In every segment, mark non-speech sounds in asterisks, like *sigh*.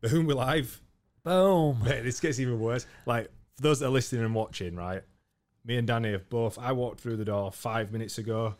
Boom, we're live. Boom. Mate, this gets even worse. Like, for those that are listening and watching, right? Me and Danny have both. I walked through the door five minutes ago.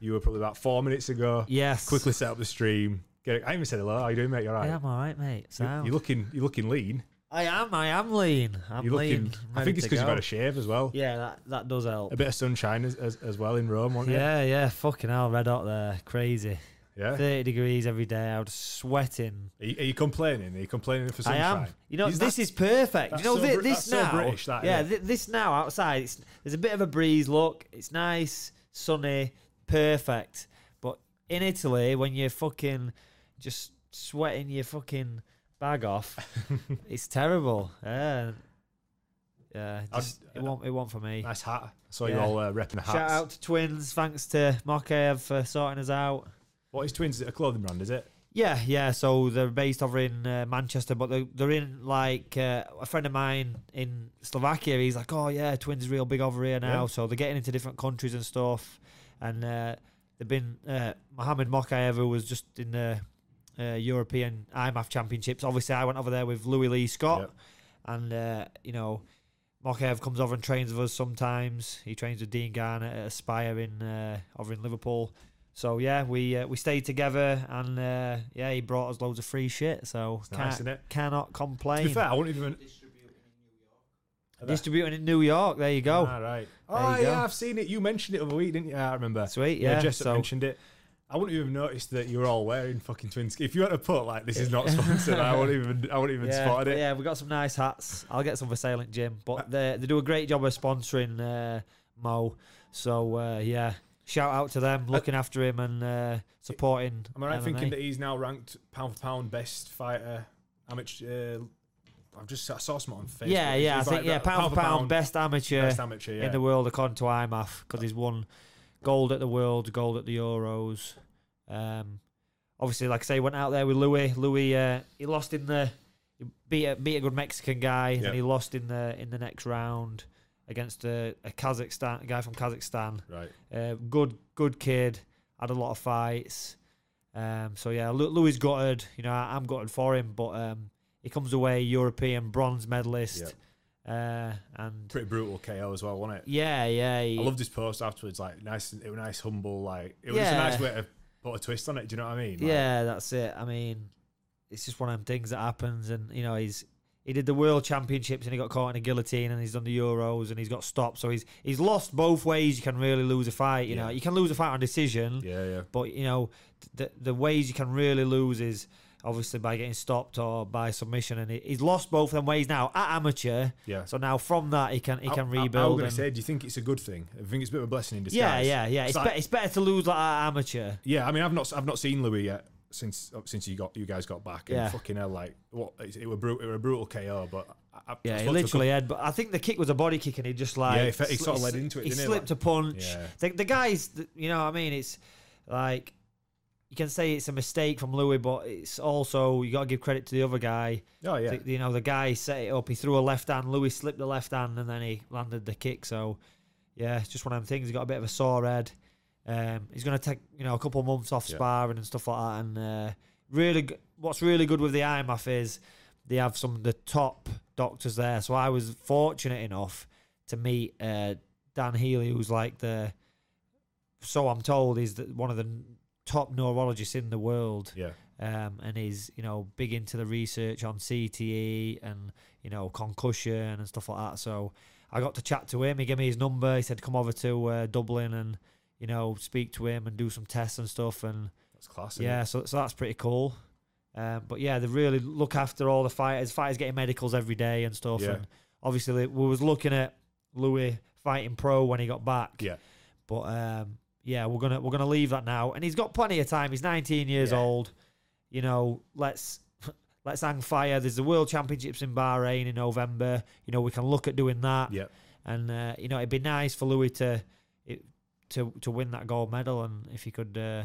You were probably about four minutes ago. Yes. Quickly set up the stream. Get, I even said hello. How are you doing, mate? You're I right. am all right, mate. Sound. You're looking. You're looking lean. I am. I am lean. I'm You're lean. looking. I think it's because you've had a shave as well. Yeah, that that does help. A bit of sunshine as, as, as well in Rome, wasn't you? Yeah, yeah. Fucking hell, red hot there. Crazy. Yeah. 30 degrees every day. I was sweating. Are you, are you complaining? Are you complaining for I sunshine? am. You know, Is this that- is perfect. You know, so thi- Brit- this that's so now. British, that, yeah, this now outside. It's, there's a bit of a breeze. Look, it's nice, sunny, perfect. But in Italy, when you're fucking just sweating your fucking bag off, *laughs* it's terrible. Yeah, yeah. Just, it won't. It won't for me. nice hat. I saw you all uh, repping the hats. Shout out to Twins. Thanks to Mokaev for sorting us out. What is Twins? Is it a clothing brand? Is it? Yeah, yeah. So they're based over in uh, Manchester, but they're, they're in like uh, a friend of mine in Slovakia. He's like, oh yeah, Twins is real big over here now. Yeah. So they're getting into different countries and stuff. And uh, they've been uh, Muhammad Mokaev who was just in the uh, European IMMAF Championships. Obviously, I went over there with Louis Lee Scott, Yep. and uh, you know. Mokaev comes over and trains with us sometimes. He trains with Dean Garner at Aspire in uh, over in Liverpool. So yeah, we uh, we stayed together, and uh, yeah, he brought us loads of free shit. So nice, can't, isn't it? cannot To complain. be fair, I wouldn't even. Distributing in New York. Distribute it in New York, there you go. Ah, right. Oh yeah, go. I've seen it. You mentioned it over the week, didn't you? I remember. Sweet. Yeah. Jess so mentioned it. I wouldn't even notice that you were all wearing fucking twins. If you had to put like this is not *laughs* sponsored, I wouldn't even. I wouldn't even yeah, spotted it. yeah, we got some nice hats. I'll get some for sale at gym, but they they do a great job of sponsoring uh, Mo. So uh, yeah, shout out to them, looking after him and uh, supporting. Am I right MMA. thinking that he's now ranked pound for pound best fighter amateur? Uh, I've just I saw something on Facebook. Yeah, yeah, I He's think like yeah, that, pound for pound, best amateur best amateur. Yeah. in the world according to IMMAF because he's won gold at the World, gold at the Euros. Um, obviously, like I say, went out there with Louis. Louis, uh, he lost in the he beat a, beat a good Mexican guy, and he lost in the in the next round against a, a Kazakhstan a guy from Kazakhstan. right. Uh, good good kid, had a lot of fights. Um, so yeah, Louis gutted. You know, I, I'm gutted for him, but um, he comes away European bronze medalist. Uh, and Pretty brutal KO as well, wasn't it? yeah, yeah, he- I loved his post afterwards. Like nice, it was nice, humble. Like it was just a nice way to put a twist on it. Do you know what I mean? Like, yeah, that's it. I mean, it's just one of them things that happens, and you know, he's he did the world championships and he got caught in a guillotine, and he's done the Euros and he's got stopped. So he's he's lost both ways. You can really lose a fight. You know, you can lose a fight on decision, Yeah, yeah. but you know, the the ways you can really lose is obviously by getting stopped or by submission, and he, he's lost both of them ways now at amateur. Yeah. So now from that he can he can I, I, rebuild. I was going to say, do you think it's a good thing? I think it's a bit of a blessing in disguise. yeah, yeah, yeah. It's, It's be, it's better to lose like at amateur. Yeah, I mean, I've not, I've not seen Louis yet since uh, since you got you guys got back. And Yeah. fucking hell, like what? It, it were brutal, it were a brutal KO, but I, I Yeah, he spoke to a literally had. But I think the kick was a body kick, and he just like Yeah, he sli- sort of led into it, he, slipped like- a punch. Yeah. The, the guys, you know, what I mean, it's like you can say it's a mistake from Louis, but it's also you got to give credit to the other guy. oh yeah, The- you know, the guy set it up. He threw a left hand. Louis slipped the left hand, and then he landed the kick. So yeah, it's just one of them things. He got a bit of a sore head. Um, he's going to take you know a couple of months off Yeah. sparring and stuff like that. And uh, really, what's really good with the IMMAF is they have some of the top doctors there. So I was fortunate enough to meet uh, Dan Healy, who's like the, so I'm told, is one of the top neurologists in the world yeah, um, and he's you know big into the research on CTE and you know concussion and stuff like that. So I got to chat to him. He gave me his number. He said come over to uh, Dublin and you know speak to him and do some tests and stuff. And that's class. isn't yeah, so so that's pretty cool. Um, but yeah, they really look after all the fighters. Fighters getting medicals every day and stuff. Yeah. And obviously we was looking at Louis fighting pro when he got back. yeah, But um, yeah, we're gonna we're gonna leave that now, and he's got plenty of time. He's 19 years Yeah. old. You know, let's *laughs* let's hang fire. There's the World Championships in Bahrain in November. You know, we can look at doing that, yeah. and uh, you know, it'd be nice for Louis to to to win that gold medal, and if he could, uh,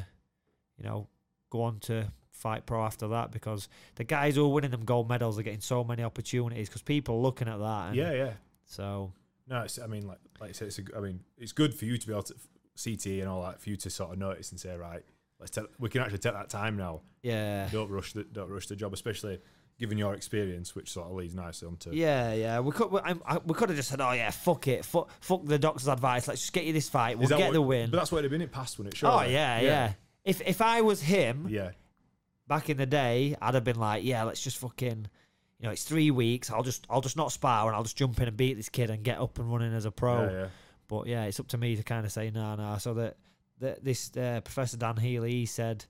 you know, go on to fight pro after that, because the guys who are winning them gold medals are getting so many opportunities because people are looking at that. And Yeah, yeah. So No, it's, I mean, like, like I said, it's a, I mean, it's good for you to be able to CT and all that for you to sort of notice and say, right, let's take, we can actually take that time now. yeah, Don't rush the don't rush the job, especially given your experience, which sort of leads nicely onto. Yeah, yeah. We could we, I, I- we could have just said, oh yeah, fuck it, fuck, fuck the doctor's advice. Let's just get you this fight. We'll Is that get what- the win. But that's what it'd have been in past, wouldn't it? Oh surely? yeah, yeah, If if I was him Yeah. back in the day, I'd have been like, yeah, let's just fucking, you know, it's three weeks. I'll just I'll just not spar and I'll just jump in and beat this kid and get up and running as a pro. Yeah, yeah. But yeah, it's up to me to kind of say no, no. So that that this uh, Professor Dan Healy he said.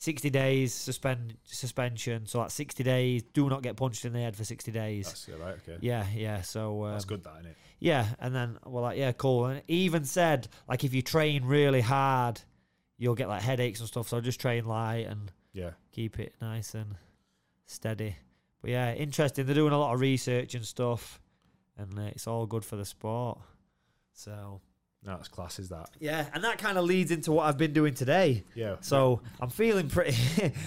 60 days suspend suspension so that's 60 days do not get punched in the head for 60 days That's right. Okay. yeah yeah so um, That's good, that, isn't it? yeah, and then well, like yeah, cool. And even said like if you train really hard, you'll get like headaches and stuff. So just train light and Yeah. keep it nice and steady. But yeah, interesting. They're doing a lot of research and stuff, and uh, it's all good for the sport. So that's class, is that? yeah, and that kind of leads into what I've been doing today. Yeah. So I'm feeling pretty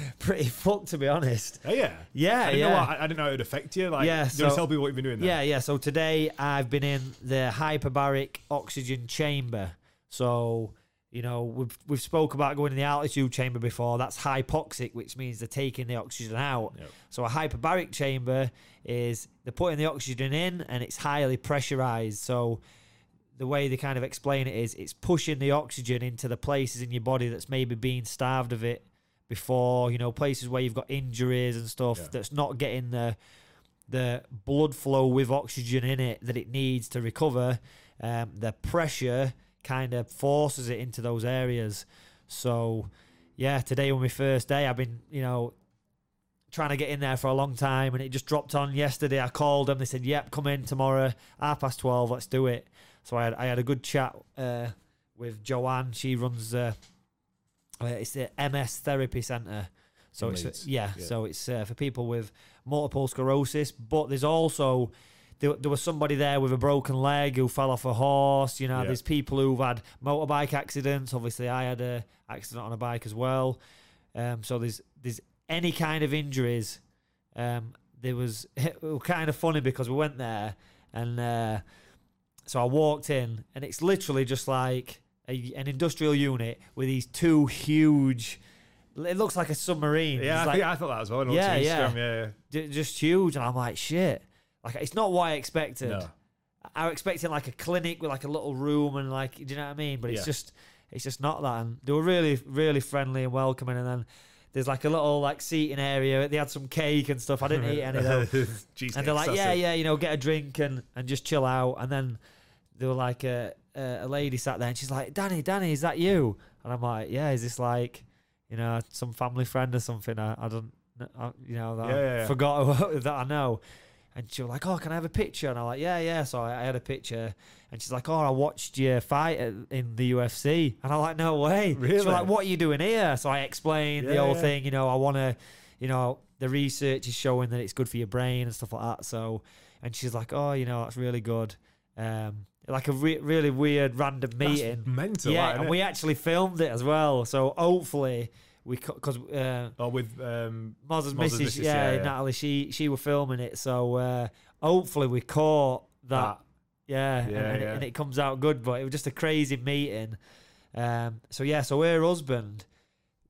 *laughs* pretty fucked to be honest. Oh, yeah. Yeah, I didn't yeah. know what, I, I didn't know it would affect you. Like, Yeah, do you want so- tell people what you've been doing there? Yeah, yeah. So today I've been in the hyperbaric oxygen chamber. So you know we've we've spoke about going in the altitude chamber before. That's hypoxic, which means they're taking the oxygen out. Yep. So a hyperbaric chamber is they're putting the oxygen in and it's highly pressurized. So the way they kind of explain it is it's pushing the oxygen into the places in your body that's maybe being starved of it before, you know, places where you've got injuries and stuff Yeah. that's not getting the the blood flow with oxygen in it that it needs to recover. Um, the pressure kind of forces it into those areas. So, yeah, today on my first day, I've been, you know, trying to get in there for a long time, and it just dropped on yesterday. I called them. They said, "Yep, come in tomorrow, half past twelve. Let's do it." So I had I had a good chat uh, with Joanne. She runs uh, uh, it's the MS Therapy Centre. So In it's yeah, yeah. so it's uh, for people with multiple sclerosis, but there's also there, there was somebody there with a broken leg who fell off a horse. You know, Yeah. there's people who've had motorbike accidents. Obviously, I had a accident on a bike as well. Um, so there's there's any kind of injuries. Um, there was *laughs* it was kind of funny because we went there and uh, so I walked in and it's literally just like a, an industrial unit with these two huge. It looks like a submarine. Yeah, I, like- think I thought that as well. Yeah, yeah. Yeah, yeah. ju- just huge, and I'm like, shit. Like it's not what I expected. No. I was expecting like a clinic with like a little room and like, do you know what I mean? But it's Yeah. just, it's just not that. And they were really, really friendly and welcoming. And then there's like a little like seating area. They had some cake and stuff. I didn't eat any of them. *laughs* And they're like, yeah, yeah, you know, get a drink and and just chill out. And then they were like, a a lady sat there and she's like, Danny, Danny, is that you? And I'm like, yeah, is this like, you know, some family friend or something? I, I don't, I, you know, that Yeah, I yeah, yeah. forgot *laughs* that I know. And she was like, oh, can I have a picture? And I'm like, yeah, yeah. So I, I had a picture. And she's like, oh, I watched your fight at, in the UFC. And I'm like, no way. Really? like, what are you doing here? So I explained the whole thing. You know, I want to, you know, the research is showing that it's good for your brain and stuff like that. So, and she's like, oh, you know, that's really good. Um, like a re- really weird random That's meeting. mental, yeah, that, and innit? we actually filmed it as well. So hopefully we because uh, Or with um, Moz's Moz's missus, missus, yeah, yeah, yeah. Natalie, she she were filming it. So uh, hopefully we caught that. that. Yeah, and, Yeah, and, It, yeah. and it comes out good. But it was just a crazy meeting. Um, so yeah, so her husband,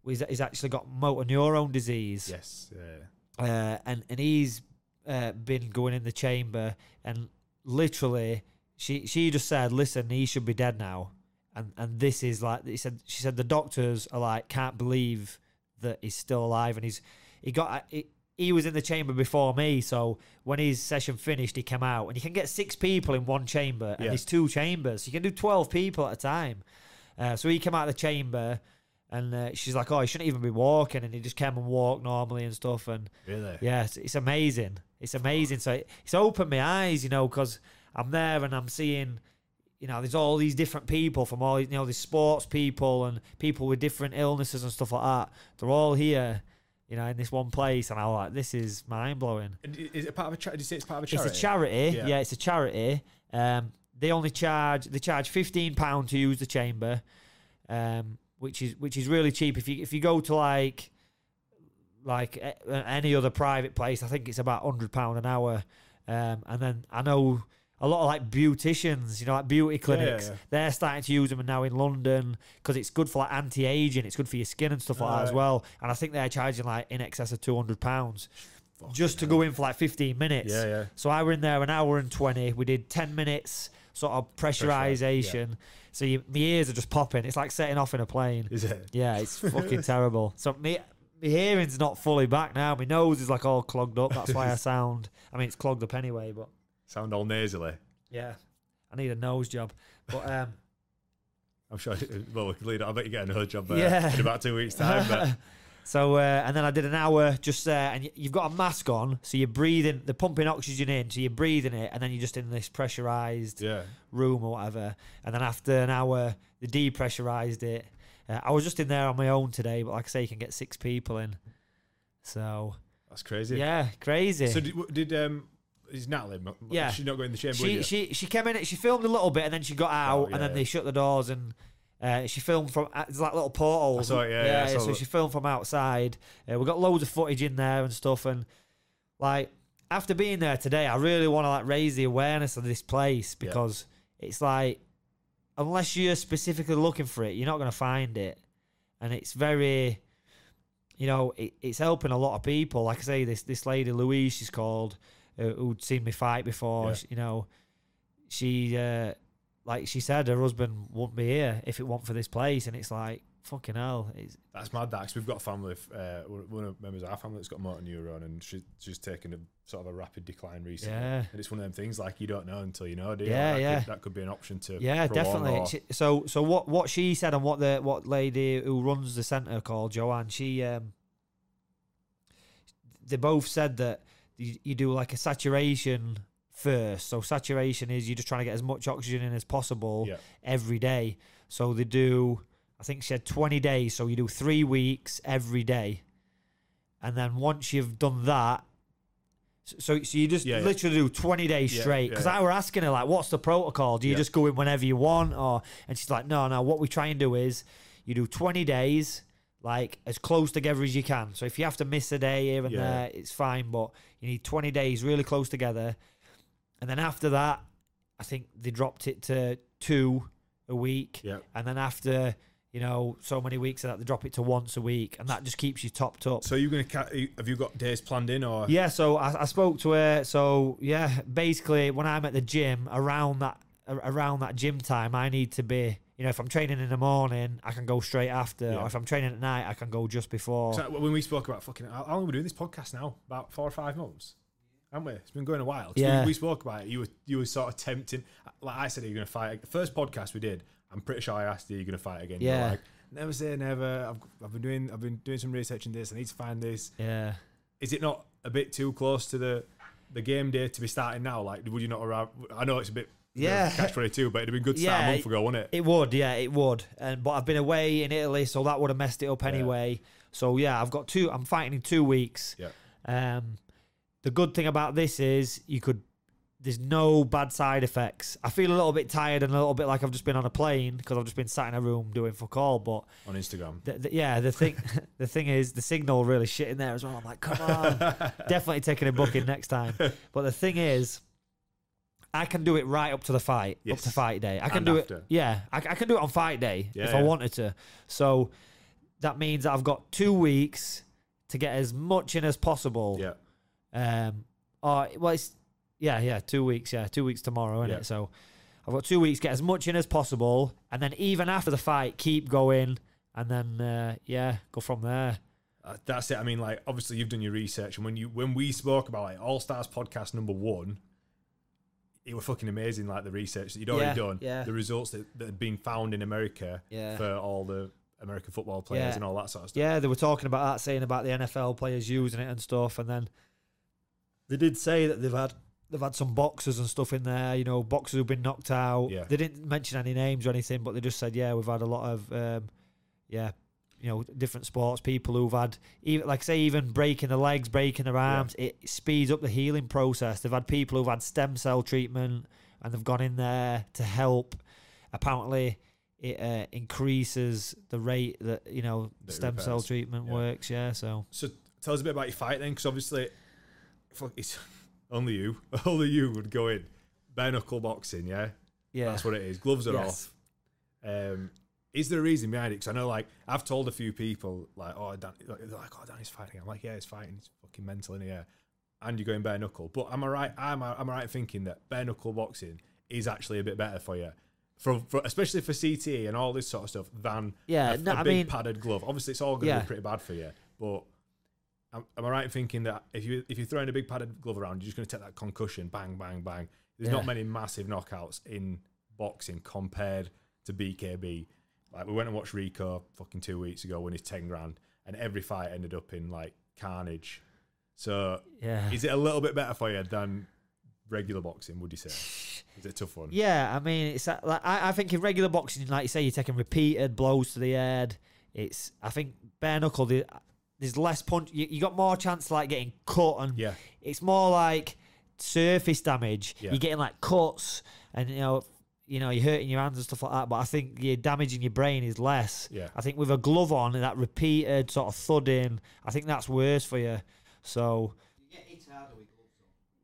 he's, he's actually got motor neurone disease Yes. Yeah. uh, and and he's uh, been going in the chamber, and literally, she she just said, "Listen, he should be dead now," and and this is like he said. She said the doctors are like can't believe that he's still alive, and he's he got he, he was in the chamber before me, so when his session finished, he came out, and you can get six people in one chamber, and Yeah. there's two chambers, you can do twelve people at a time. Uh, so he came out of the chamber. And uh, she's like, "Oh, he shouldn't even be walking," and he just came and walked normally and stuff. And Really. yeah, it's, it's amazing. It's amazing. So it, it's opened my eyes, you know, because I'm there and I'm seeing, you know, there's all these different people from all, you know, these sports people and people with different illnesses and stuff like that. They're all here, you know, in this one place, and I'm like, this is mind blowing. Is it part of a charity? Did you say it's part of a charity? It's a charity. Yeah. Yeah. it's a charity. Um, they only charge they charge fifteen pound to use the chamber, um, which is which is really cheap. If you if you go to like like any other private place, I think it's about hundred pound an hour. Um, and then I know a lot of like beauticians, you know, like beauty clinics, yeah. they're starting to use them now in London because it's good for like anti-aging. It's good for your skin and stuff like that as well. And I think they're charging like in excess of two hundred pounds. just to go in for like 15 minutes. Yeah, yeah. So I were in there an hour and 20. We did 10 minutes sort of pressurization. So you, my ears are just popping. It's like setting off in a plane. Is it? Yeah, it's *laughs* fucking terrible. So me, my hearing's not fully back now. My nose is like all clogged up. That's why I *laughs* sound. I mean, it's clogged up anyway, but Sound all nasally. yeah, I need a nose job. But um, *laughs* I'm sure. Well, we can lead. it. I bet you get another job there Yeah. in about two weeks' time. But *laughs* so uh, and then I did an hour just there, and you've got a mask on, so you're breathing. They're pumping oxygen in, so you're breathing it, and then you're just in this pressurized yeah, room or whatever. And then after an hour, they depressurized it. Uh, I was just in there on my own today, but like I say, you can get six people in. So that's crazy. yeah, crazy. So did, did um Natalie? Yeah. She's not going in the chamber. she she she came in. She filmed a little bit, and then she got out, Oh, yeah, and then yeah. they shut the doors, and uh, she filmed from. uh, It's like little portals. It, yeah, yeah, saw so that. she filmed from outside. Uh, we got loads of footage in there and stuff, and like after being there today, I really want to like raise the awareness of this place Yeah. because it's like unless you're specifically looking for it, you're not going to find it, and it's very. You know, it, it's helping a lot of people. Like I say, this this lady Louise, she's called, uh, who'd seen me fight before. Yeah. you know, she uh, like she said her husband wouldn't be here if it weren't for this place, and it's like fucking hell. It's, That's mad. That 'cause we've got a family. Uh, one of the members of our family that's got motor neuron, and she, she's taken a sort of a rapid decline recently. Yeah. And it's one of them things like you don't know until you know. Do you? Yeah, that yeah. Could, that could be an option to. yeah, definitely. or- She- so so what what she said and what the what lady who runs the centre called Joanne, she um, they both said that you, you do like a saturation first. So saturation is you're just trying to get as much oxygen in as possible yeah. every day. So they do, I think she had 20 days. So you do three weeks every day. And then once you've done that, so, so you just Yeah, yeah. literally do 20 days Yeah, straight. Because yeah. I were asking her, like, what's the protocol? Do you Yeah. just go in whenever you want? or And she's like, no, no, what we try and do is you do 20 days, like, as close together as you can. So if you have to miss a day here and Yeah. there, it's fine. But you need 20 days really close together. And then after that, I think they dropped it to two a week. Yeah. And then after, you know, so many weeks of that, they drop it to once a week. And that just keeps you topped up. So you're gonna have you got days planned in or? Yeah, so I, I spoke to her. So yeah, basically, when I'm at the gym around that around that gym time, I need to be. You know, if I'm training in the morning, I can go straight after. Yeah. Or if I'm training at night, I can go just before. So when we spoke about fucking, how long have we doing this podcast now? About four or five months, haven't we? It's been going a while. Yeah. We, we spoke about it. You were you were sort of tempting. Like I said, you're you going to fight? The first podcast we did, I'm pretty sure I asked you, you're you going to fight again? Yeah. like, never say never. I've, I've been doing I've been doing some research in this. I need to find this. yeah. Is it not a bit too close to the the game day to be starting now? Like, would you not arrive? I know it's a bit Yeah. catch twenty two, but it'd have been good to start Yeah, a month ago, wouldn't it? It would, yeah, it would. And but I've been away in Italy, so that would have messed it up Yeah. anyway. So yeah, I've got two. I'm fighting in two weeks. Yeah. Um, the good thing about this is you could. There's no bad side effects. I feel a little bit tired and a little bit like I've just been on a plane because I've just been sat in a room doing fuck all. But On Instagram. the, the, yeah, the thing, *laughs* the thing is, the signal really shit in there as well. I'm like, come on, *laughs* definitely taking a booking next time. But the thing is, I can do it right up to the fight, up to fight day. I can And do after. it. Yeah, I, I can do it on fight day Yeah, if I wanted to. So that means that I've got two weeks to get as much in as possible. Yeah. Um. Or well, it's yeah, yeah, two weeks. Yeah, two weeks tomorrow, isn't Yeah. it? So I've got two weeks to get as much in as possible, and then even after the fight, keep going, and then uh, yeah, go from there. Uh, that's it. I mean, like obviously you've done your research, and when you when we spoke about like All Stars podcast number one, it was fucking amazing. Like the research that you'd already Yeah, done, yeah. the results that, that had been found in America Yeah. for all the American football players and all that sort of stuff. Yeah, they were talking about that, saying about the NFL players using it and stuff, and then they did say that they've had they've had some boxers and stuff in there. You know, boxers who've been knocked out. Yeah. They didn't mention any names or anything, but they just said, yeah, we've had a lot of, um, yeah, you know, different sports people who've had, even like say, even breaking the legs, breaking their arms. It speeds up the healing process. They've had people who've had stem cell treatment and they've gone in there to help. Apparently. It uh, increases the rate that you know That stem cell treatment Yeah. works. Yeah, so So tell us a bit about your fight then, because obviously, it's *laughs* only you, *laughs* only you would go in bare knuckle boxing. Yeah, yeah, that's what it is. Gloves are Yes. off. Um, is there a reason behind it? Because I know, like, I've told a few people, like, oh, Dan, like, they're like, oh, Danny's fighting. I'm like, yeah, he's fighting. He's fucking mental in here. and you're going bare knuckle. But am I right? Am I, am I right thinking that bare knuckle boxing is actually a bit better for you? For, for especially for CTE and all this sort of stuff than Yeah, a, no, a I big mean- padded glove. Obviously, it's all going to Yeah. be pretty bad for you. But am, am I right in thinking that if you if you're throwing a big padded glove around, you're just going to take that concussion, bang, bang, bang. There's Yeah. not many massive knockouts in boxing compared to BKB. Like we went and watched Rico fucking two weeks ago when he's ten grand, and every fight ended up in like carnage. So Yeah. is it a little bit better for you than regular boxing? Would you say? *sighs* Is it a tough one? Yeah, I mean, it's like I, I think in regular boxing, like you say, you're taking repeated blows to the head. It's I think bare knuckle. the- There's less punch. You, you got more chance like getting cut, and Yeah. it's more like surface damage. Yeah. You're getting like cuts, and you know, you know, you're hurting your hands and stuff like that. But I think you're damaging your brain is less. Yeah. I think with a glove on and that repeated sort of thudding, I think that's worse for you. So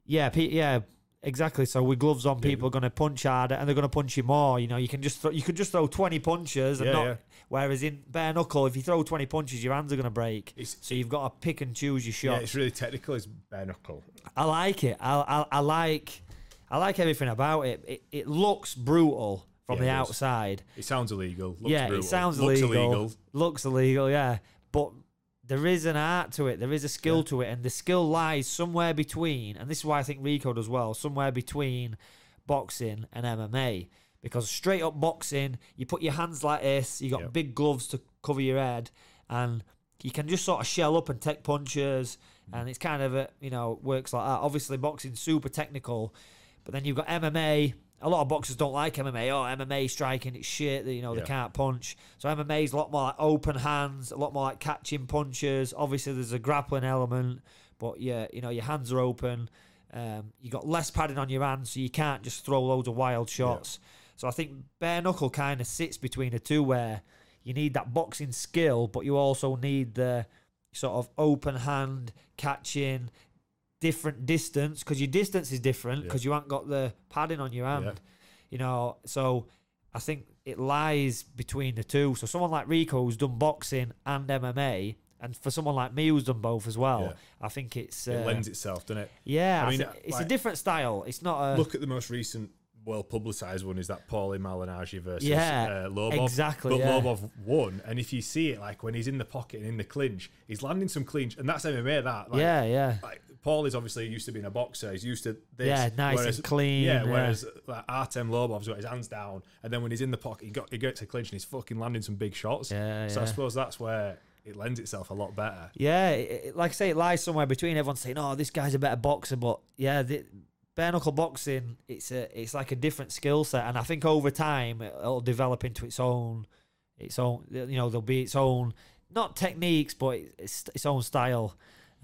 yeah, pe- yeah, exactly. So with gloves on, Yeah. people are going to punch harder and they're going to punch you more. You know, you can just throw, you could just throw twenty punches and Yeah, not. yeah. Whereas in bare knuckle, if you throw twenty punches, your hands are going to break. It's, So you've got to pick and choose your yeah, it's really technical. It's bare knuckle. I like it. I, I I like I like everything about it. It it looks brutal from Yeah, the it outside. It sounds illegal. Looks yeah, brutal, it sounds looks illegal, illegal. Looks illegal, yeah. But there is an art to it. There is a skill Yeah. to it, and the skill lies somewhere between. And this is why I think Rico does well. Somewhere between boxing and MMA. Because straight up boxing, you put your hands like this. You got big gloves to cover your head, and you can just sort of shell up and take punches. Mm. And it's kind of a you know works like that. Obviously, boxing's super technical, but then you've got MMA. A lot of boxers don't like MMA. Oh, MMA striking, it's shit. You know, they Yeah. can't punch. So MMA is a lot more like open hands, a lot more like catching punches. Obviously, there's a grappling element, but yeah, you know, your hands are open. Um, you got less padding on your hands, so you can't just throw loads of wild shots. So I think bare knuckle kind of sits between the two, where you need that boxing skill, but you also need the sort of open hand catching, different distance because your distance is different Yeah. because you haven't got the padding on your hand. Yeah. You know, so I think it lies between the two. So someone like Rico who's done boxing and MMA, and for someone like me who's done both as well, Yeah. I think it's uh, It lends itself, doesn't it? yeah. I mean, it's a different style. It's not a Look at the most recent, well publicised one is that Paulie Malignaggi versus Yeah, uh, Lobov. exactly, But yeah. Lobov won, and if you see it, like when he's in the pocket and in the clinch, he's landing some clinch, and that's MMA. That like, yeah, yeah. Like Paul is obviously used to being a boxer. He's used to this. Yeah, nice and clean, Yeah, yeah. whereas like Artem Lobov's got his hands down, and then when he's in the pocket, he got he gets a clinch and he's fucking landing some big shots. Yeah, so I suppose that's where it lends itself a lot better. Yeah, it, it- like I say, it lies somewhere between. everyone saying, "Oh, this guy's a better boxer," but yeah, the, bare knuckle boxing, it's a, it's like a different skill set, and I think over time it'll develop into its own, its own. You know, there'll be its own, not techniques, but it's its own style.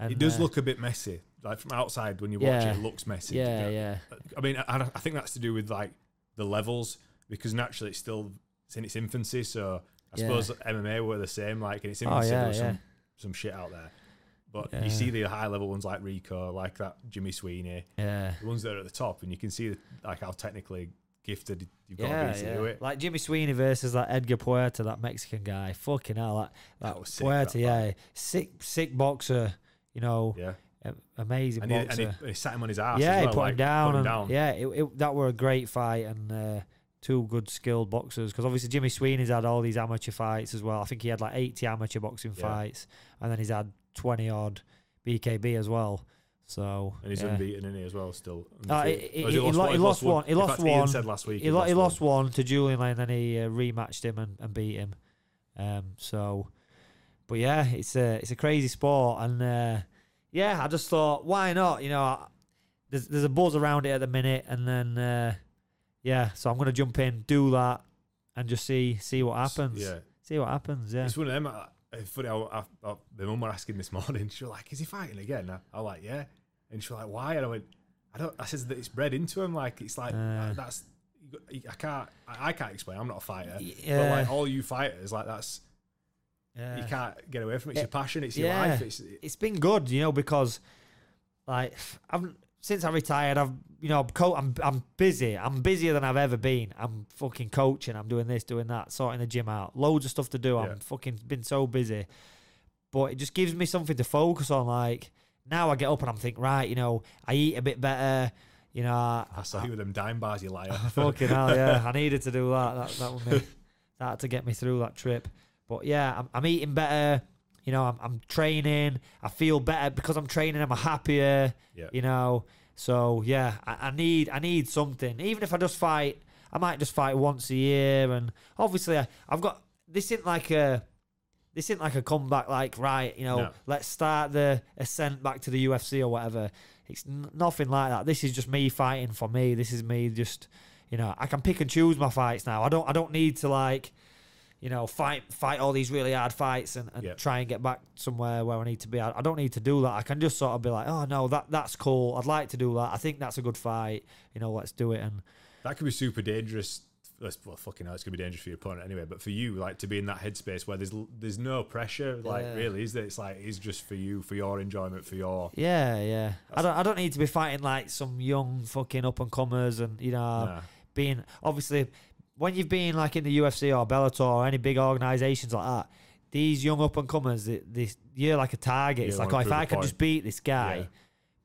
And, it does uh, look a bit messy. Like from outside, when you watch Yeah. it, it looks messy. Yeah, yeah, I mean, I, I think that's to do with like the levels because naturally it's still it's in its infancy. So I Yeah. suppose MMA were the same. Like in its Oh, infancy, yeah, there was yeah. some some shit out there. But you see the high level ones like Rico, like that Jimmy Sweeney, yeah. the ones that are at the top, and you can see like how technically gifted you've got to be to do it. Like Jimmy Sweeney versus that Edgar Puerta, that Mexican guy. Fucking hell, that, that, That was sick, Puerta, that yeah, sick, sick boxer. You know, Yeah, amazing and he, boxer. and, he, and he sat him on his ass. yeah, as he put like, him down. put him down. Yeah, it, it, that were a great fight and uh, two good skilled boxers. Because obviously Jimmy Sweeney's had all these amateur fights as well. I think he had like 80 amateur boxing Yeah. fights, and then he's had 20 odd BKB as well. So and he's yeah. unbeaten, isn't he, as well? Still, Uh, he- he- he lo- he lost one- he lost fact, Ian one. said last week he, lo- he lost one to Julian Lane, then he uh, rematched him and, and beat him. Um, so, but yeah, it's a it's a crazy sport, and uh, yeah, I just thought, why not? You know, I- there's there's a buzz around it at the minute, and then uh, yeah, so I'm gonna jump in, do that, and just see see what happens. Yeah, See what happens. Yeah, It's one of them. uh, It's funny. I, I, I, my mum were asking this *laughs* morning. She was like, "Is he fighting again?" I, I was like, "Yeah," and she was like, "Why?" And I went, "I don't." I says that it's bred into him. Like it's like Uh. that's. I can't. I, I can't explain. I'm not a fighter. But like all you fighters, like that's yeah. you can't get away from it. It's Yeah. your passion. It's your Yeah. life. It's it's been good, you know, because like I've since I retired, I've you know, I'm, co- I'm I'm busy. I'm busier than I've ever been. I'm fucking coaching. I'm doing this, doing that, sorting the gym out. Loads of stuff to do. Yeah. I'm fucking been so busy, but it just gives me something to focus on. Like now I get up and I'm thinking, right, you know, I eat a bit better. You know, I, I saw you with them Daim bars, you liar. *laughs* fucking hell, yeah, *laughs* I needed to do that. That that would me, *laughs* that had to get me through that trip. But yeah, I'm, I'm eating better. You know, I'm, I'm training. I feel better because I'm training. I'm happier. Yeah. You know, so yeah, I, I need I need something. Even if I just fight, I might just fight once a year. And obviously, I, I've got this isn't like a this isn't like a comeback. Like right, you know, No. let's start the ascent back to the UFC or whatever. It's n- nothing like that. This is just me fighting for me. This is me just, you know, I can pick and choose my fights now. I don't I don't need to like, you know, fight fight all these really hard fights and, and Yeah. try and get back somewhere where I need to be. I, I don't need to do that. I can just sort of be like, oh no, that that's cool. I'd like to do that. I think that's a good fight. You know, let's do it. And That could be super dangerous. That's- Well, fucking hell, it's gonna be dangerous for your opponent anyway. But for you, like to be in that headspace where there's there's no pressure, like Yeah. really, is there? It's like it's just for you, for your enjoyment, for your. yeah, yeah. I don't I don't need to be fighting like some young fucking up and comers and you know Nah. being obviously when you've been like in the UFC or Bellator or any big organizations like that, these young up and comers, this you're like a target. It's like, oh, if I can just beat this guy, Yeah.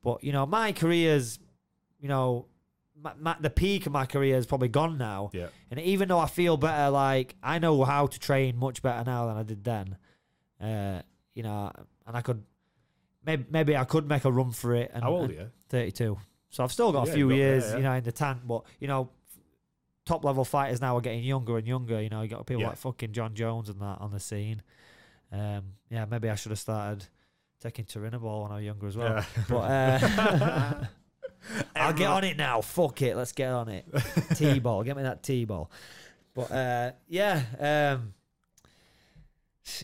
but you know, my career's, you know, my, my, the peak of my career is probably gone now. Yeah. And even though I feel better, like I know how to train much better now than I did then, uh, you know, and I could. Maybe, maybe I could make a run for it. And, How old are you? 32. So I've still got Yeah, a few got- years, yeah. you know, in the tank. But you know, top level fighters now are getting younger and younger. You know, you got people Yeah. like fucking Jon Jones and that on the scene. Um, yeah, maybe I should have started taking Turinabol when I was younger as well. Yeah. But uh, *laughs* I'll get on it now. Fuck it, let's get on it. *laughs* T-ball, get me that T-ball. But uh, yeah, um,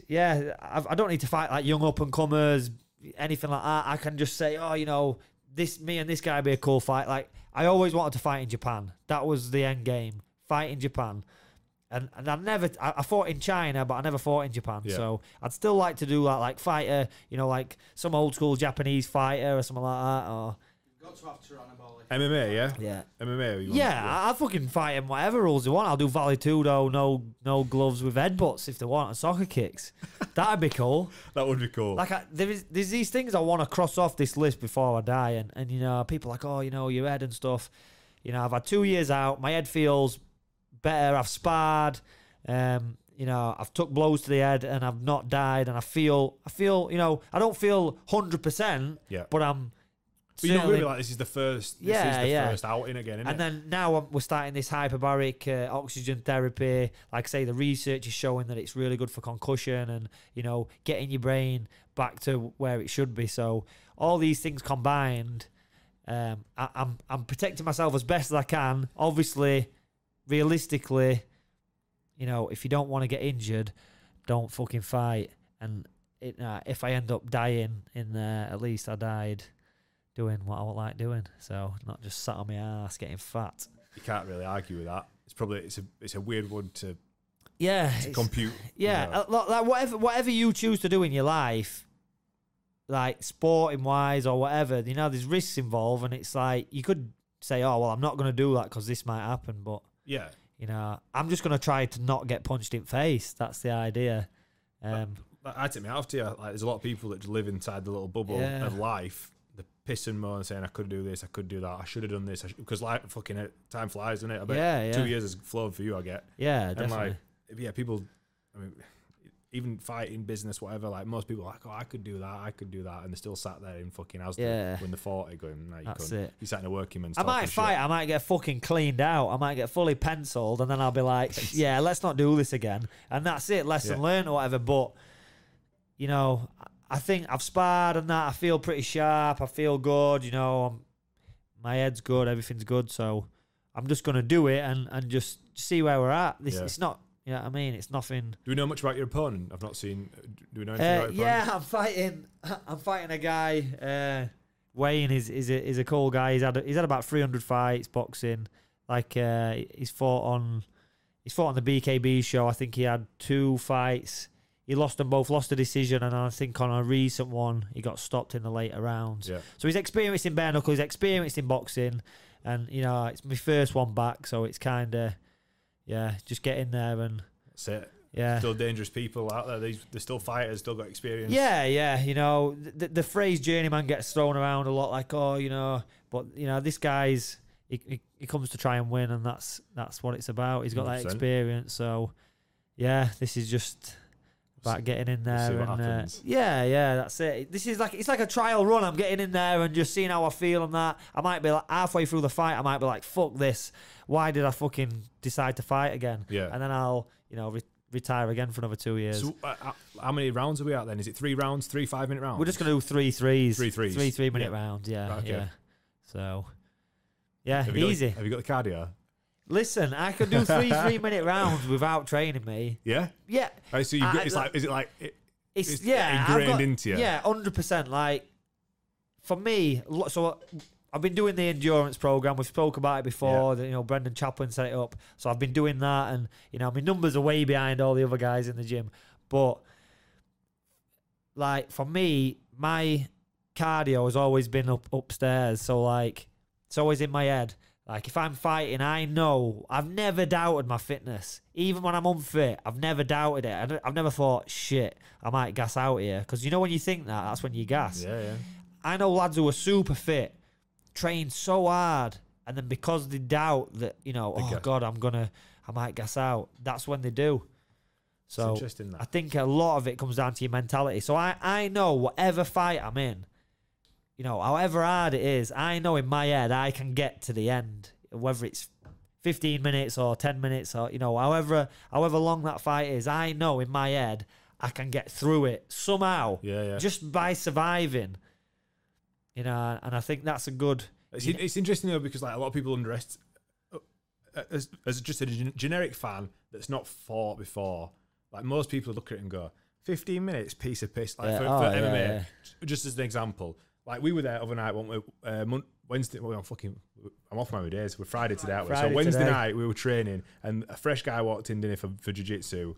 yeah, I've, I don't need to fight like young up and comers, anything like that. I can just say, oh, you know, this me and this guy be a cool fight. Like I always wanted to fight in Japan. That was the end game. Fight in Japan. And, and I never I, I fought in China, but I never fought in Japan. Yeah. So I'd still like to do that, like fighter, you know, like some old school Japanese fighter or something like that. Or Got to have Tyranobolic. MMA, yeah. yeah, MMA. You yeah, I- I'll fucking fight him whatever rules they want. I'll do Vale Tudo, no no gloves with headbutts if they want, and soccer kicks. *laughs* That'd be cool. that would be cool. Like I, there is there's these things I want to cross off this list before I die, and and you know people are like oh you know your head and stuff. You know I've had two years out, my head feels better. I've sparred, um, you know I've took blows to the head and I've not died, and I feel I feel you know I don't feel hundred percent, yeah. but I'm. But you're not really like this is the first. This Yeah, is the yeah. first outing again, isn't and it? then now we're starting this hyperbaric uh, oxygen therapy. Like I say, the research is showing that it's really good for concussion and you know getting your brain back to where it should be. So all these things combined, um, I, I'm I'm protecting myself as best as I can. Obviously, realistically, you know, if you don't want to get injured, don't fucking fight. And it, uh, if I end up dying in there, at least I died doing what I like doing. So not just sat on my ass getting fat. you can't really argue with that. It's probably it's a it's a weird one to, Yeah, to compute. *laughs* yeah. you know. uh, like- whatever whatever you choose to do in your life, like sporting wise or whatever, you know, there's risks involved, and it's like you could say, oh well, I'm not going to do that because this might happen, but yeah. you know, I'm just going to try to not get punched in face. That's the idea. Um, But I take me out to you. Like, there's a lot of people that live inside the little bubble Yeah. of life. More and saying, "I could do this, I could do that, I should have done this." Because like fucking it, time flies, doesn't it? I bet yeah, yeah, two years has flown for you. I get. yeah, And definitely. like, yeah, people. I mean, even fighting business, whatever. Like most people, are like, oh, I could do that, I could do that, and they're still sat there in fucking house Yeah. when they're forty, going, "No, you That's couldn't." it. You're sat in a working man's. I might talking shit. fight. I might get fucking cleaned out. I might get fully penciled, and then I'll be like, *laughs* "Yeah, let's not do this again." And that's it. Lesson Yeah. learned or whatever. But you know, I think I've sparred and that. I feel pretty sharp. I feel good. You know, I'm, my head's good. Everything's good. So I'm just gonna do it and and just see where we're at. This Yeah. it's not. You know what I mean? It's nothing. Do we know much about your opponent? I've not seen. Do we know anything Uh, about your yeah, opponent? I'm fighting. *laughs* I'm fighting a guy. Uh, Wayne is is a, is a cool guy. He's had he's had about 300 fights boxing. Like uh, he's fought on he's fought on the BKB show. I think he had two fights. He lost them both. Lost a decision, and I think on a recent one he got stopped in the later rounds. Yeah. So he's experienced in bare knuckle. He's experienced in boxing, and you know it's my first one back. So it's kind of yeah, just get in there and That's it. Yeah. Still dangerous people out there. These they're still fighters, still got experience. Yeah, yeah. You know, the, the phrase journeyman gets thrown around a lot, like, oh, you know, but you know, this guy's he, he, he comes to try and win, and that's that's what it's about. He's got that 100%. experience, so yeah, this is just about getting in we'll there and uh, yeah, yeah, that's it. This is like it's like a trial run. I'm getting in there and just seeing how I feel and that. I might be like halfway through the fight, I might be like, fuck this. Why did I fucking decide to fight again? Yeah. And then I'll you know re- retire again for another two years. So, uh, uh, how many rounds are we at then? Is it three rounds, three five minute rounds? We're just gonna do three threes, Three threes. three three minute Yeah. rounds. Yeah, Right, okay. yeah. So, yeah, Have you got- easy. have you got the cardio? Listen, I could do three *laughs* three minute rounds without training me. Yeah. Yeah, Right, so you I- it's like, is it like? It, it's, It's yeah ingrained got- into you. Yeah, hundred percent. Like for me, so uh, I've been doing the endurance program. We've spoke about it before. that, You know, Brendan Chaplin set it up, so I've been doing that, and you know, my numbers are way behind all the other guys in the gym. But like for me, my cardio has always been up upstairs. So like, it's always in my head. Like if I'm fighting, I know I've never doubted my fitness. Even when I'm unfit, I've never doubted it. I've never thought, shit, I might gas out here. Because you know when you think that, that's when you gas. yeah, yeah. I know lads who are super fit, train so hard, and then because they doubt that, you know, oh god, I'm gonna, I might gas out. That's when they do. So interesting that. I think a lot of it comes down to your mentality. So I, I know whatever fight I'm in, you know, however hard it is, I know in my head I can get to the end, whether it's 15 minutes or 10 minutes or you know, however however long that fight is, I know in my head I can get through it somehow yeah, yeah. just by surviving. You know, and I think that's a good. It's, it's interesting though because like a lot of people underestimate uh, uh, as, as just a gen- generic fan that's not fought before. Like most people look at it and go, 15 minutes, piece of piss. Like Yeah, for, oh, for yeah, MMA, yeah. just as an example. Like we were there overnight, weren't we? Uh, Mon- Wednesday. Well, I'm fucking. I'm off my days. We're Friday today. aren't we? Friday so Wednesday today. night we were training, and a fresh guy walked in dinner for for jiu-jitsu.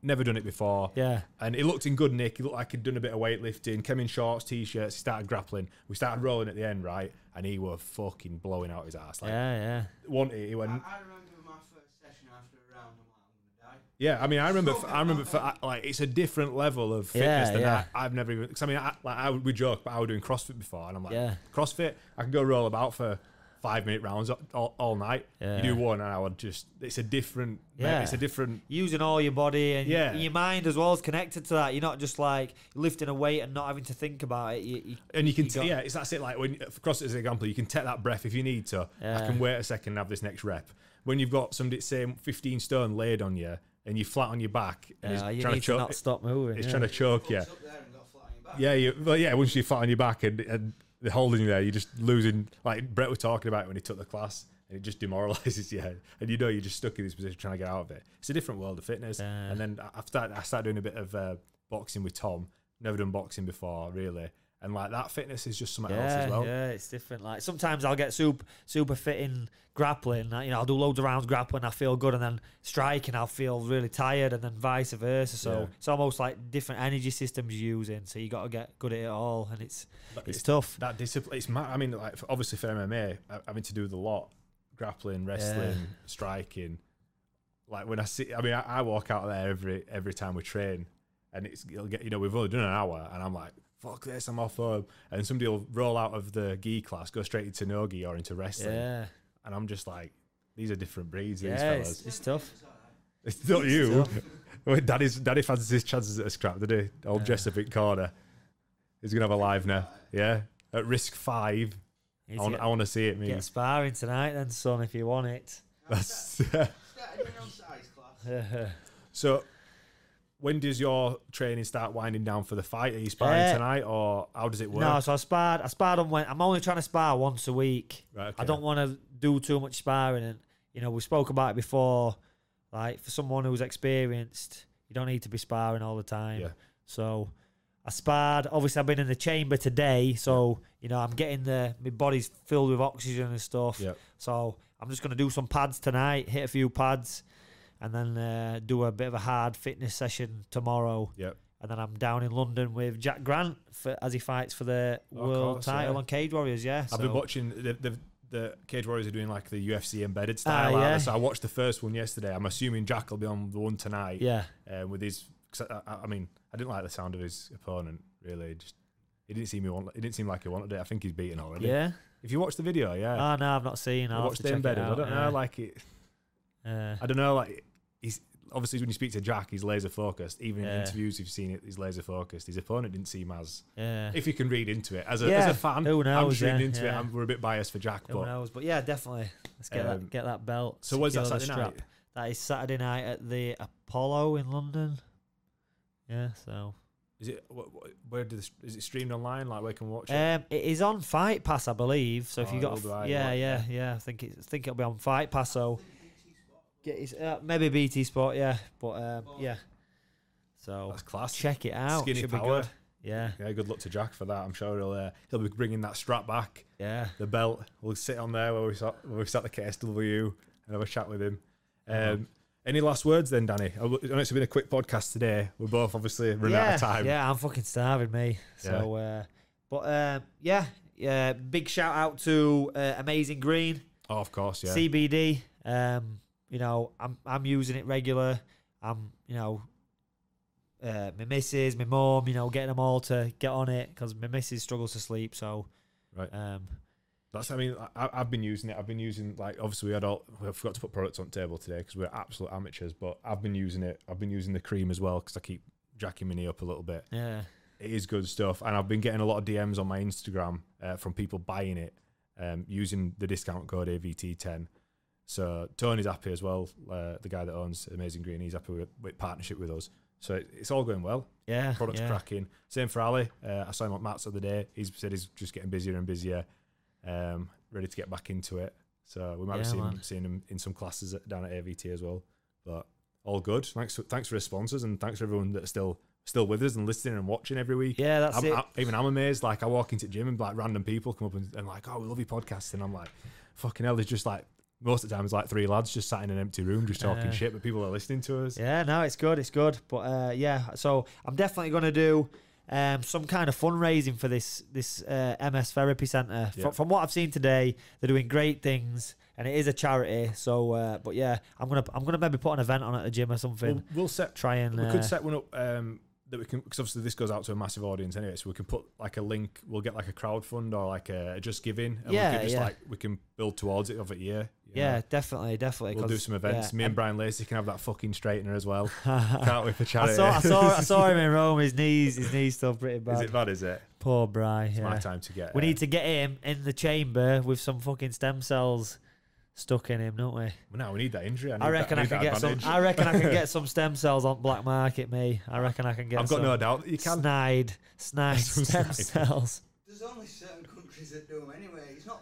Never done it before. Yeah, And he looked in good nick. He looked like he'd done a bit of weightlifting. Came in shorts, t-shirts. He started grappling. We started rolling at the end, right? And he were fucking blowing out his ass. Like yeah, yeah. one, he went. I, I remember my first session after a round. I'm like, I'm gonna die. Yeah, I mean, I remember. I remember. For, like, it's a different level of fitness Yeah, than yeah. I, I've never even. Because I mean, I, like I would we joke, but I was doing CrossFit before, and I'm like, Yeah. CrossFit, I can go roll about for five minute rounds all, all night. Yeah. You do one, and I would just. It's a different. Yeah. it's a different. Using all your body and Yeah. your mind as well is connected to that. You're not just like lifting a weight and not having to think about it. You, you, And you can, You t- yeah, it's that's it. Like when for CrossFit as an example, you can take that breath if you need to. I can wait a second and have this next rep. When you've got somebody saying 15 stone laid on you and you're flat on your back, and yeah, he's you trying need to to choke, not stop moving. it's yeah. trying to choke you. It's up there and got flat on your back. Yeah, you, but yeah, once you're flat on your back and, and they're holding you there, you're just losing. Like Brett was talking about when he took the class, and it just demoralizes *laughs* you, and you know you're just stuck in this position trying to get out of it. It's a different world of fitness. Yeah. And then I started, I started doing a bit of uh, boxing with Tom. Never done boxing before, really, and like that fitness is just something else as well. yeah, it's different. Like sometimes I'll get super super fit in grappling. You know, I'll do loads of rounds grappling. I feel good, and then striking, I'll feel really tired, and then vice versa. So Yeah. it's almost like different energy systems you're using. So you got to get good at it all, and it's But it's tough. that discipline. It's mad. I mean, like for- obviously for MMA, having to do the lot, grappling, wrestling, striking. Like when I see, I mean, I, I walk out there every every time we train, and it's it'll get you know we've only done an hour, and I'm like, fuck this, I'm off home, and somebody will roll out of the gi class, go straight into nogi or into wrestling, Yeah, and I'm just like, these are different breeds. These yeah, fellas. it's, it's tough. It's not you. tough. *laughs* Well, Daddy's Daddy fancies his chances at a scrap, did he? Old Yeah. Jessup corner. He's gonna have a live now. Yeah, at risk five. Need I want, get, I want to see it, me. get sparring tonight, then, son, if you want it. That's Started doing on size class. *laughs* so. When does your training start winding down for the fight? Are you sparring Uh, tonight, or how does it work? no, so I sparred. I sparred on when I'm only trying to spar once a week. Right, I don't want to do too much sparring, and you know we spoke about it before. Like for someone who's experienced, you don't need to be sparring all the time. Yeah. So I sparred. Obviously, I've been in the chamber today, so you know I'm getting the my body's filled with oxygen and stuff. Yep. So I'm just gonna do some pads tonight, hit a few pads, and then uh, do a bit of a hard fitness session tomorrow. Yep. And then I'm down in London with Jack Grant for, as he fights for the Oh, world course, title yeah. on Cage Warriors. Yeah, I've been watching. They've, they've, the Cage Warriors are doing like the UFC embedded style. Ah, yeah. So I watched the first one yesterday. I'm assuming Jack will be on the one tonight. Yeah. Uh, with his, 'cause I, I- I mean, I didn't like the sound of his opponent. Really, just he didn't seem he want. It didn't seem like he wanted it. I think he's beaten already. Yeah. If you watch the video, yeah. Oh no, I've not seen. I watched the it embedded. I don't yeah. know, like it. Uh, I don't know, like obviously when you speak to Jack, he's laser focused. Even in interviews, you've seen it, he's laser focused. His opponent didn't seem as. yeah. If you can read into it as a, as a fan, who I'm reading into it. I'm, we're a bit biased for Jack, Who but knows? But yeah, definitely. Let's get Um, that get that belt. so what's that Saturday night? strap. That is Saturday night at the Apollo in London. Yeah, so Is it wh- wh- where did this, is it streamed online? Like where can watch it? um, it is on Fight Pass, I believe. So if Oh, you got, it'll be a f- right, yeah, right, yeah, yeah. yeah, I think it, I think it'll be on Fight Pass. So get his, uh, maybe BT Sport, yeah, but um, yeah. So That's class. check it out. Skinny Should power. be good. Yeah, Yeah, good luck to Jack for that. I'm sure he'll uh, he'll be bringing that strap back. yeah. The belt. We'll sit on there where we sat where we sat the KSW and have a chat with him. Um, Uh-huh. Any last words then, Danny? I know it's been a quick podcast today. We're both obviously running yeah, out of time. Yeah, I'm fucking starving, me. So, uh, but um, yeah, yeah. Big shout out to uh, Amazing Green Oh, of course, yeah. CBD. Um, you know, I'm I'm using it regular. I'm you know, uh, my missus, my mum, you know, getting them all to get on it because my missus struggles to sleep. So, Right. um, That's. I mean, I, I've been using it. I've been using like obviously we had all. We forgot to put products on the table today because we're absolute amateurs. But I've been using it. I've been using the cream as well because I keep jacking my knee up a little bit. yeah, It is good stuff, and I've been getting a lot of DMs on my Instagram uh, from people buying it um, using the discount code AVT10. So Tony's happy as well. Uh, the guy that owns Amazing Green, he's happy with, with partnership with us. So it, it's all going well. yeah, Products yeah. cracking. Same for Ali. Uh, I saw him at Matt's the other day. He's said he's just getting busier and busier, um, ready to get back into it. So we might be Yeah, seeing, man. seeing him in some classes at, down at AVT as well. But all good. Thanks, for, thanks for his sponsors and thanks for everyone that's still still with us and listening and watching every week. Yeah, that's I'm, it. I, even I'm amazed. Like I walk into the gym and like random people come up and, and like, oh, we love your podcast, and I'm like, fucking hell. There's just like most of the time it's like three lads just sat in an empty room just talking Yeah. shit, but people are listening to us. Yeah, no, it's good, it's good. But uh, yeah, so I'm definitely going to do um, some kind of fundraising for this this uh, MS Therapy Centre. Yeah. From, from what I've seen today, they're doing great things, and it is a charity. So, uh, but yeah, I'm gonna I'm gonna maybe put an event on at the gym or something. We'll, we'll set. Try and We uh, could set one up um, that we can because obviously this goes out to a massive audience anyway. So we can put like a link. We'll get like a crowdfund or like a just giving. And Yeah, we can just yeah. like we can build towards it of a year. You yeah, know. definitely, definitely. We'll do some events. yeah, Me and and- Brian Lacey can have that fucking straightener as well. I *laughs* Can't we for charity? I saw I saw I saw him in *laughs* Rome. His knees his knees still pretty bad. Is it bad? Is it? Poor Brian. It's my time to get. We uh, need to get him in the chamber with some fucking stem cells stuck in him, don't we? No, we need that injury. I, need I reckon that, I need can get advantage. some. I reckon I can get *laughs* some stem cells on black market. Me, I reckon I can get. I've got some no doubt that you can. Snide, snide stem snide. cells. There's only certain countries that do them anyway. It's not that legit.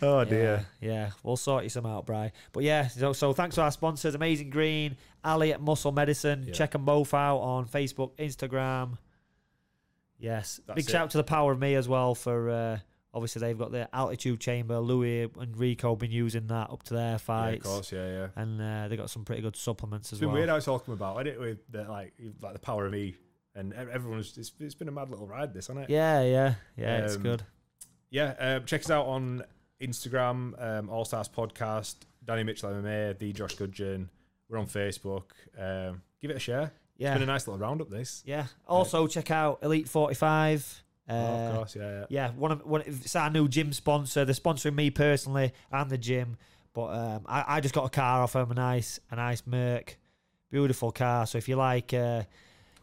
Oh dear. yeah, we'll sort you some out, Bry. But yeah, so, so thanks to our sponsors, Amazing Green, Ali at Muscle Medicine. Yeah. Check them both out on Facebook, Instagram. Yes, That's big it. shout out to the Power of Me as well for. Uh, obviously, they've got the altitude chamber. Louis and Rico been using that up to their fights. Yeah, of course. Yeah, yeah. and uh, they got some pretty good supplements as It's been well. weird how it's all come about, isn't it? With the, like, like the power of me and everyone's. It's, it's been a mad little ride, this, hasn't it? Yeah, yeah, yeah. it's Um, good. Yeah. Um, check us out on Instagram, um, All Stars Podcast, Danny Mitchell MMA, the Josh Goodgen. We're on Facebook. Um, give it a share. It's Yeah, been a nice little roundup. This. yeah. Also, check out Elite Forty Five. Uh, oh, of course. Yeah. yeah. Yeah, one of one. It's our new gym sponsor. They're sponsoring me personally and the gym. But um, I, I just got a car off them, a nice, a nice Merc, beautiful car. So if you like uh,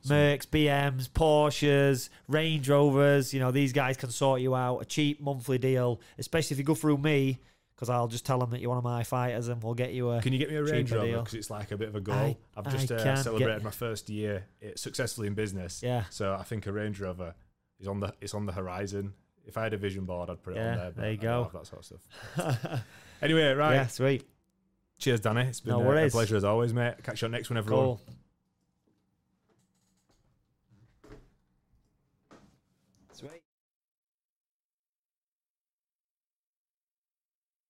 Mercs, BMs, Porsches, Range Rovers, you know these guys can sort you out a cheap monthly deal. Especially if you go through me, because I'll just tell them that you're one of my fighters, and we'll get you a. Can you get me a Range Rover? Because it's like a bit of a goal. I- I've just uh, celebrated get- my first year uh, successfully in business. yeah, So I think a Range Rover is on the it's on the horizon. If I had a vision board, I'd put it Yeah, on there. But there you I go. have that sort of stuff. *laughs* Anyway, right. yeah, sweet, Cheers, Danny. It's been No a- a, pleasure as always, mate. Catch you on next one, everyone. cool.